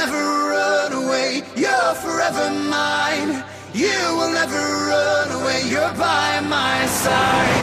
never run away. You're forever mine. You will never run away. You're by my side.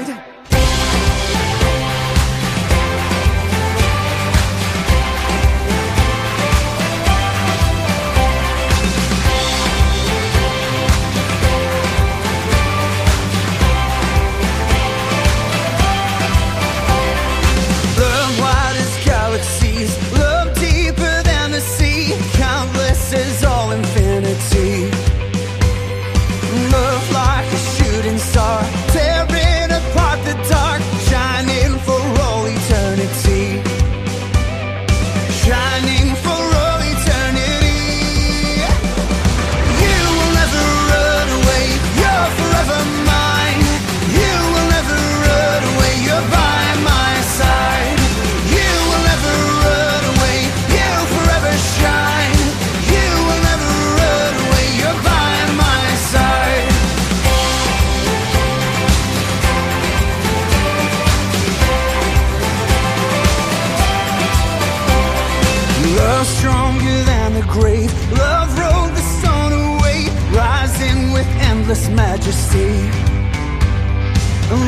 Grave. Love rolled the stone away, rising with endless majesty.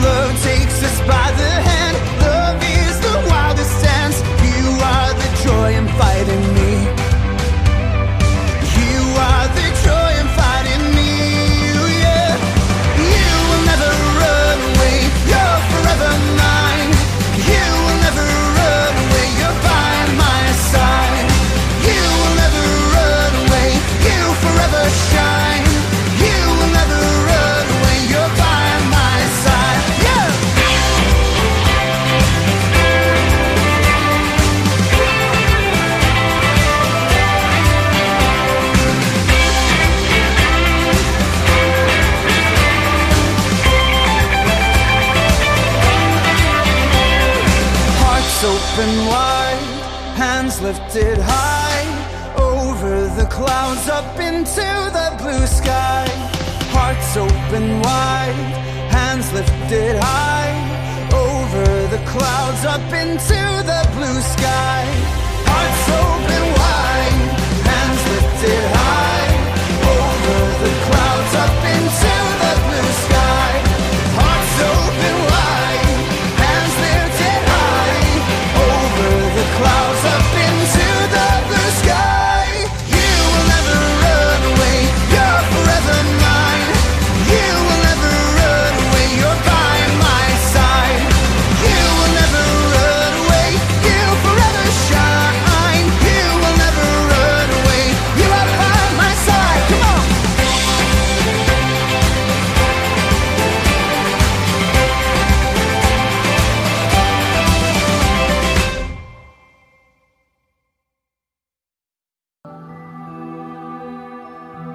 Love takes us by the hand. Love is the wildest dance. You are the joy in me. Lifted high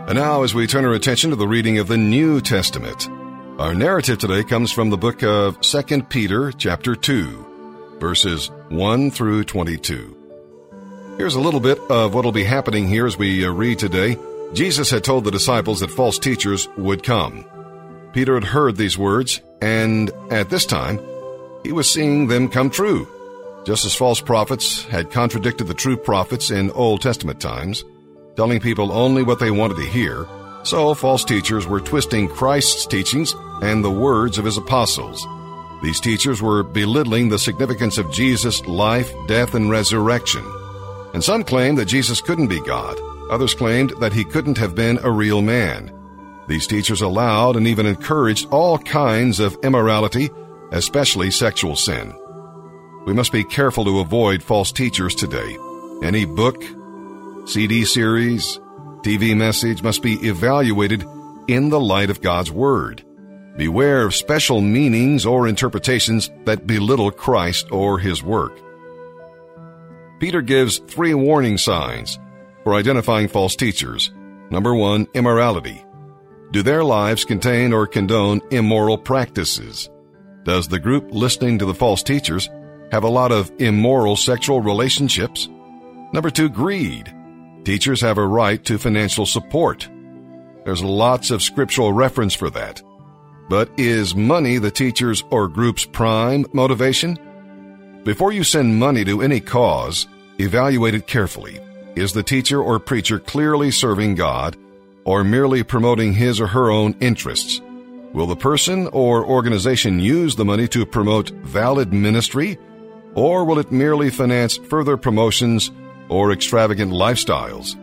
And now, as we turn our attention to the reading of the New Testament, our narrative today comes from the book of 2 Peter, chapter 2, verses 1 through 22. Here's a little bit of what will be happening here as we uh, read today. Jesus had told the disciples that false teachers would come. Peter had heard these words, and at this time, he was seeing them come true. Just as false prophets had contradicted the true prophets in Old Testament times, telling people only what they wanted to hear, so false teachers were twisting Christ's teachings and the words of his apostles. These teachers were belittling the significance of Jesus' life, death, and resurrection. And some claimed that Jesus couldn't be God. Others claimed that he couldn't have been a real man. These teachers allowed and even encouraged all kinds of immorality, especially sexual sin. We must be careful to avoid false teachers today. Any book, CD series, TV message must be evaluated in the light of God's Word. Beware of special meanings or interpretations that belittle Christ or His work. Peter gives three warning signs for identifying false teachers. Number one, immorality. Do their lives contain or condone immoral practices? Does the group listening to the false teachers have a lot of immoral sexual relationships? Number two, greed. Teachers have a right to financial support. There's lots of scriptural reference for that. But is money the teacher's or group's prime motivation? Before you send money to any cause, evaluate it carefully. Is the teacher or preacher clearly serving God or merely promoting his or her own interests? Will the person or organization use the money to promote valid ministry, or will it merely finance further promotions or extravagant lifestyles?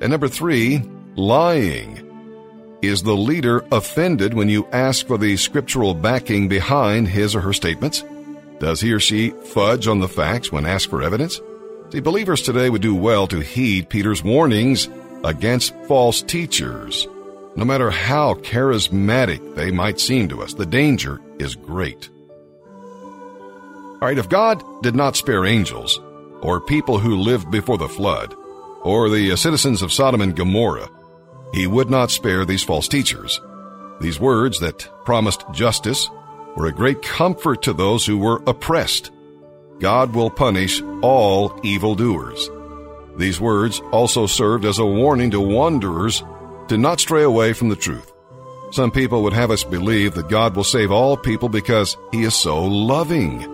And number three, lying. Is the leader offended when you ask for the scriptural backing behind his or her statements? Does he or she fudge on the facts when asked for evidence? See, believers today would do well to heed Peter's warnings against false teachers. No matter how charismatic they might seem to us, the danger is great. All right, if God did not spare angels, or people who lived before the flood, or the citizens of Sodom and Gomorrah, he would not spare these false teachers. These words that promised justice were a great comfort to those who were oppressed. God will punish all evildoers. These words also served as a warning to wanderers to not stray away from the truth. Some people would have us believe that God will save all people because He is so loving.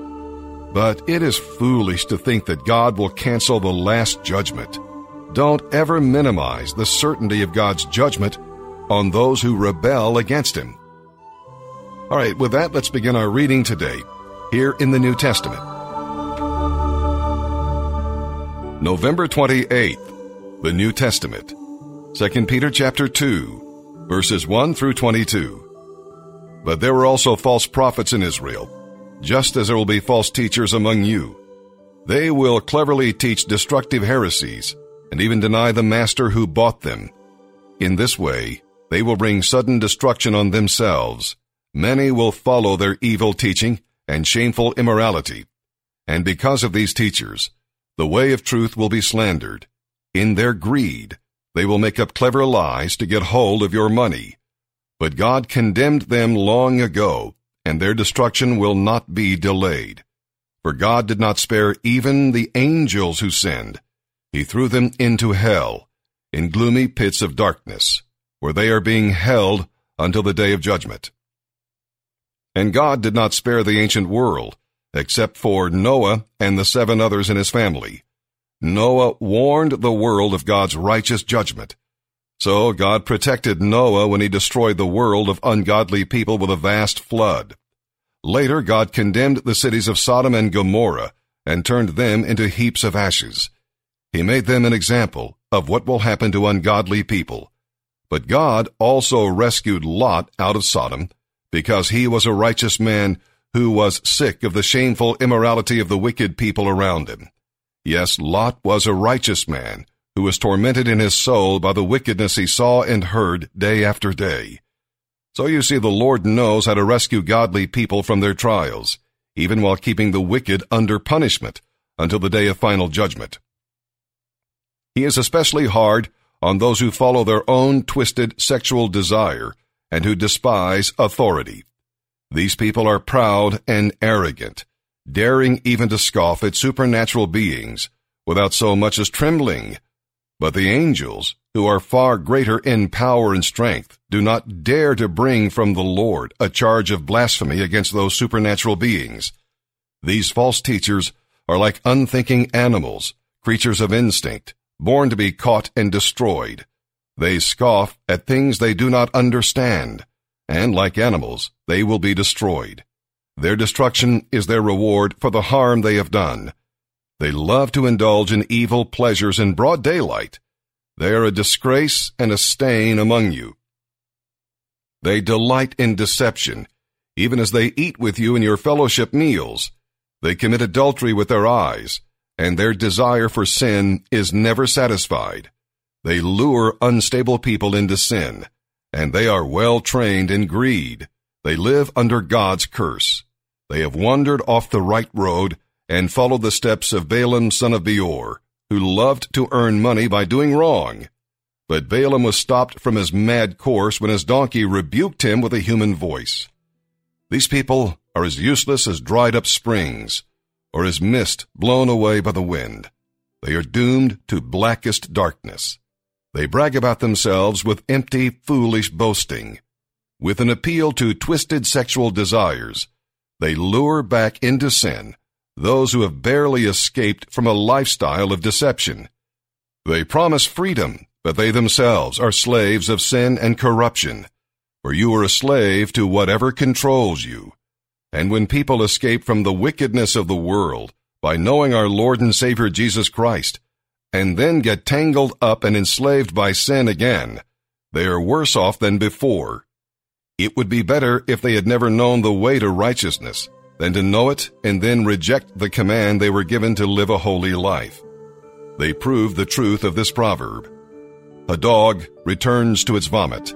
But it is foolish to think that God will cancel the last judgment. Don't ever minimize the certainty of God's judgment on those who rebel against Him. All right, with that, let's begin our reading today, here in the New Testament. November 28th, the New Testament. 2 Peter chapter 2, verses 1 through 22. But there were also false prophets in Israel, just as there will be false teachers among you. They will cleverly teach destructive heresies and even deny the master who bought them. In this way, they will bring sudden destruction on themselves. Many will follow their evil teaching and shameful immorality. And because of these teachers, the way of truth will be slandered. In their greed, they will make up clever lies to get hold of your money. But God condemned them long ago, and their destruction will not be delayed. For God did not spare even the angels who sinned he threw them into hell, in gloomy pits of darkness, where they are being held until the day of judgment. And God did not spare the ancient world, except for Noah and the seven others in his family. Noah warned the world of God's righteous judgment. So God protected Noah when he destroyed the world of ungodly people with a vast flood. Later, God condemned the cities of Sodom and Gomorrah and turned them into heaps of ashes. He made them an example of what will happen to ungodly people. But God also rescued Lot out of Sodom because he was a righteous man who was sick of the shameful immorality of the wicked people around him. Yes, Lot was a righteous man who was tormented in his soul by the wickedness he saw and heard day after day. So you see, the Lord knows how to rescue godly people from their trials, even while keeping the wicked under punishment until the day of final judgment. He is especially hard on those who follow their own twisted sexual desire and who despise authority. These people are proud and arrogant, daring even to scoff at supernatural beings without so much as trembling. But the angels, who are far greater in power and strength, do not dare to bring from the Lord a charge of blasphemy against those supernatural beings. These false teachers are like unthinking animals, creatures of instinct, born to be caught and destroyed. They scoff at things they do not understand, and like animals, they will be destroyed. Their destruction is their reward for the harm they have done. They love to indulge in evil pleasures in broad daylight. They are a disgrace and a stain among you. They delight in deception, even as they eat with you in your fellowship meals. They commit adultery with their eyes and their desire for sin is never satisfied. They lure unstable people into sin, and they are well trained in greed. They live under God's curse. They have wandered off the right road and followed the steps of Balaam son of Beor, who loved to earn money by doing wrong. But Balaam was stopped from his mad course when his donkey rebuked him with a human voice. These people are as useless as dried up springs or as mist blown away by the wind. They are doomed to blackest darkness. They brag about themselves with empty, foolish boasting. With an appeal to twisted sexual desires, they lure back into sin those who have barely escaped from a lifestyle of deception. They promise freedom, but they themselves are slaves of sin and corruption. For you are a slave to whatever controls you. And when people escape from the wickedness of the world by knowing our Lord and Savior Jesus Christ, and then get tangled up and enslaved by sin again, they are worse off than before. It would be better if they had never known the way to righteousness than to know it and then reject the command they were given to live a holy life. They prove the truth of this proverb. A dog returns to its vomit,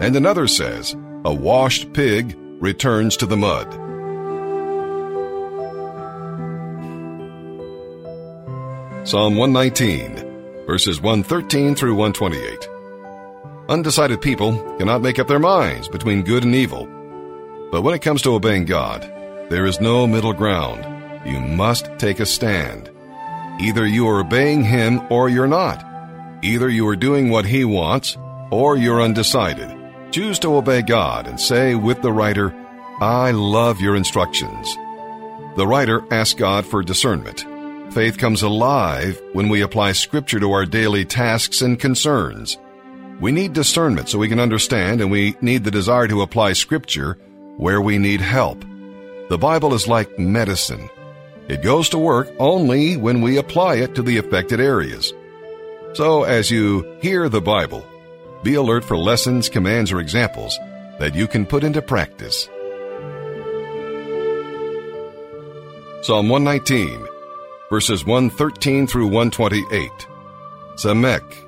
and another says, a washed pig returns to the mud. Psalm 119, verses 113 through 128. Undecided people cannot make up their minds between good and evil. But when it comes to obeying God, there is no middle ground. You must take a stand. Either you are obeying Him or you're not. Either you are doing what He wants or you're undecided. Choose to obey God and say with the writer, I love your instructions. The writer asks God for discernment. Faith comes alive when we apply Scripture to our daily tasks and concerns. We need discernment so we can understand, and we need the desire to apply Scripture where we need help. The Bible is like medicine. It goes to work only when we apply it to the affected areas. So, as you hear the Bible, be alert for lessons, commands, or examples that you can put into practice. Psalm 119 verses 113 through 128. Samek,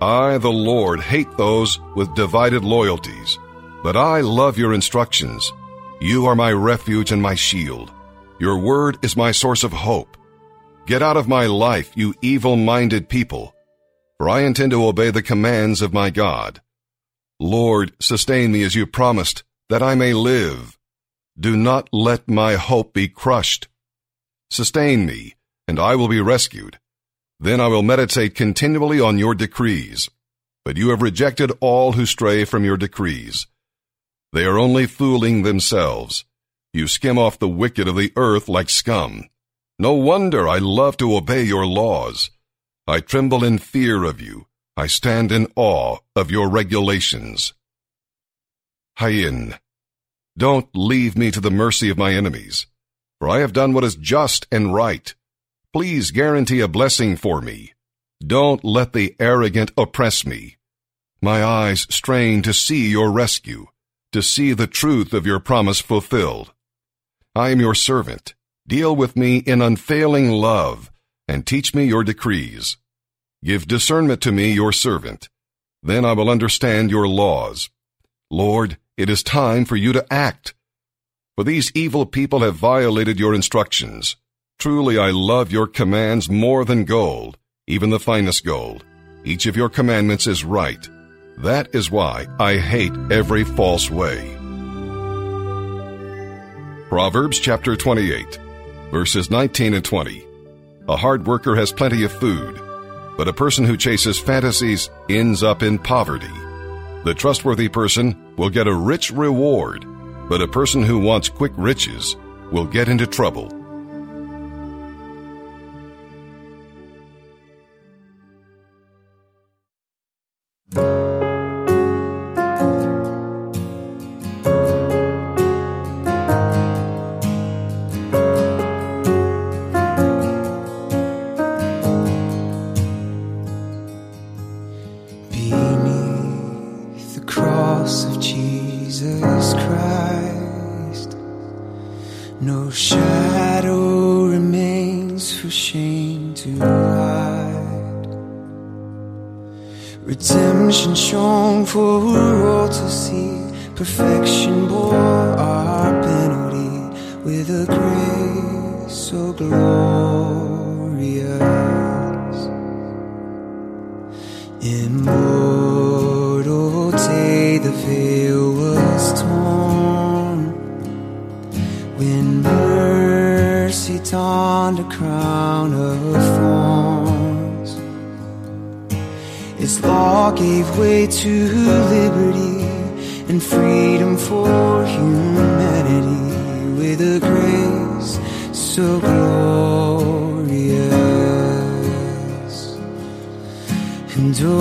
I, the Lord, hate those with divided loyalties, but I love your instructions. You are my refuge and my shield. Your word is my source of hope. Get out of my life, you evil-minded people, for I intend to obey the commands of my God. Lord, sustain me as you promised, that I may live. Do not let my hope be crushed. Sustain me, and I will be rescued. Then I will meditate continually on your decrees. But you have rejected all who stray from your decrees. They are only fooling themselves. You skim off the wicked of the earth like scum. No wonder I love to obey your laws. I tremble in fear of you. I stand in awe of your regulations. Ayin. Don't leave me to the mercy of my enemies, for I have done what is just and right. Please guarantee a blessing for me. Don't let the arrogant oppress me. My eyes strain to see your rescue, to see the truth of your promise fulfilled. I am your servant. Deal with me in unfailing love, and teach me your decrees. Give discernment to me, your servant. Then I will understand your laws. Lord, it is time for you to act. For these evil people have violated your instructions. Truly I love your commands more than gold, even the finest gold. Each of your commandments is right. That is why I hate every false way. Proverbs chapter 28, verses 19 and 20. A hard worker has plenty of food, but a person who chases fantasies ends up in poverty. The trustworthy person will get a rich reward, but a person who wants quick riches will get into trouble. Redemption shown for all to see. Perfection bore our penalty with a grace so glorious. Immortal day, the veil was torn when mercy donned a crown of this law gave way to liberty and freedom for humanity. With a grace so glorious. And oh,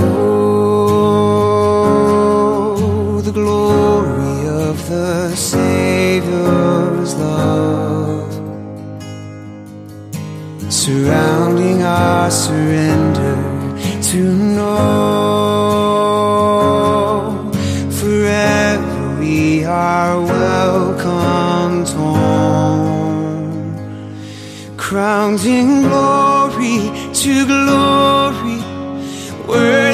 the glory of the Savior's love. Surrounding our surrender to know forever we are welcomed home, crowned in glory to glory. We're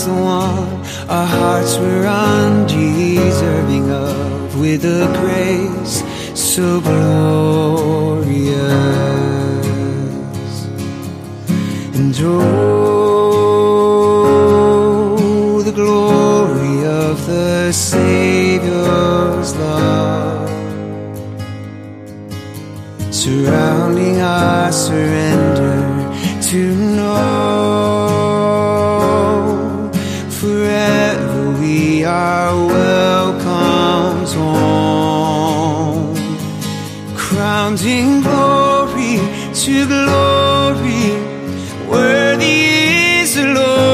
against the wall. Our hearts were undeserving of, with a grace so glorious. And oh, the glory of the Savior's love surrounding our surrender. sing glory to glory. Worthy is the Lord.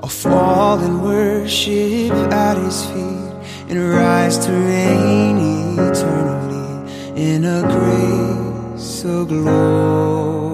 I'll fall and worship at his feet and rise to reign eternally in a grace so glorious.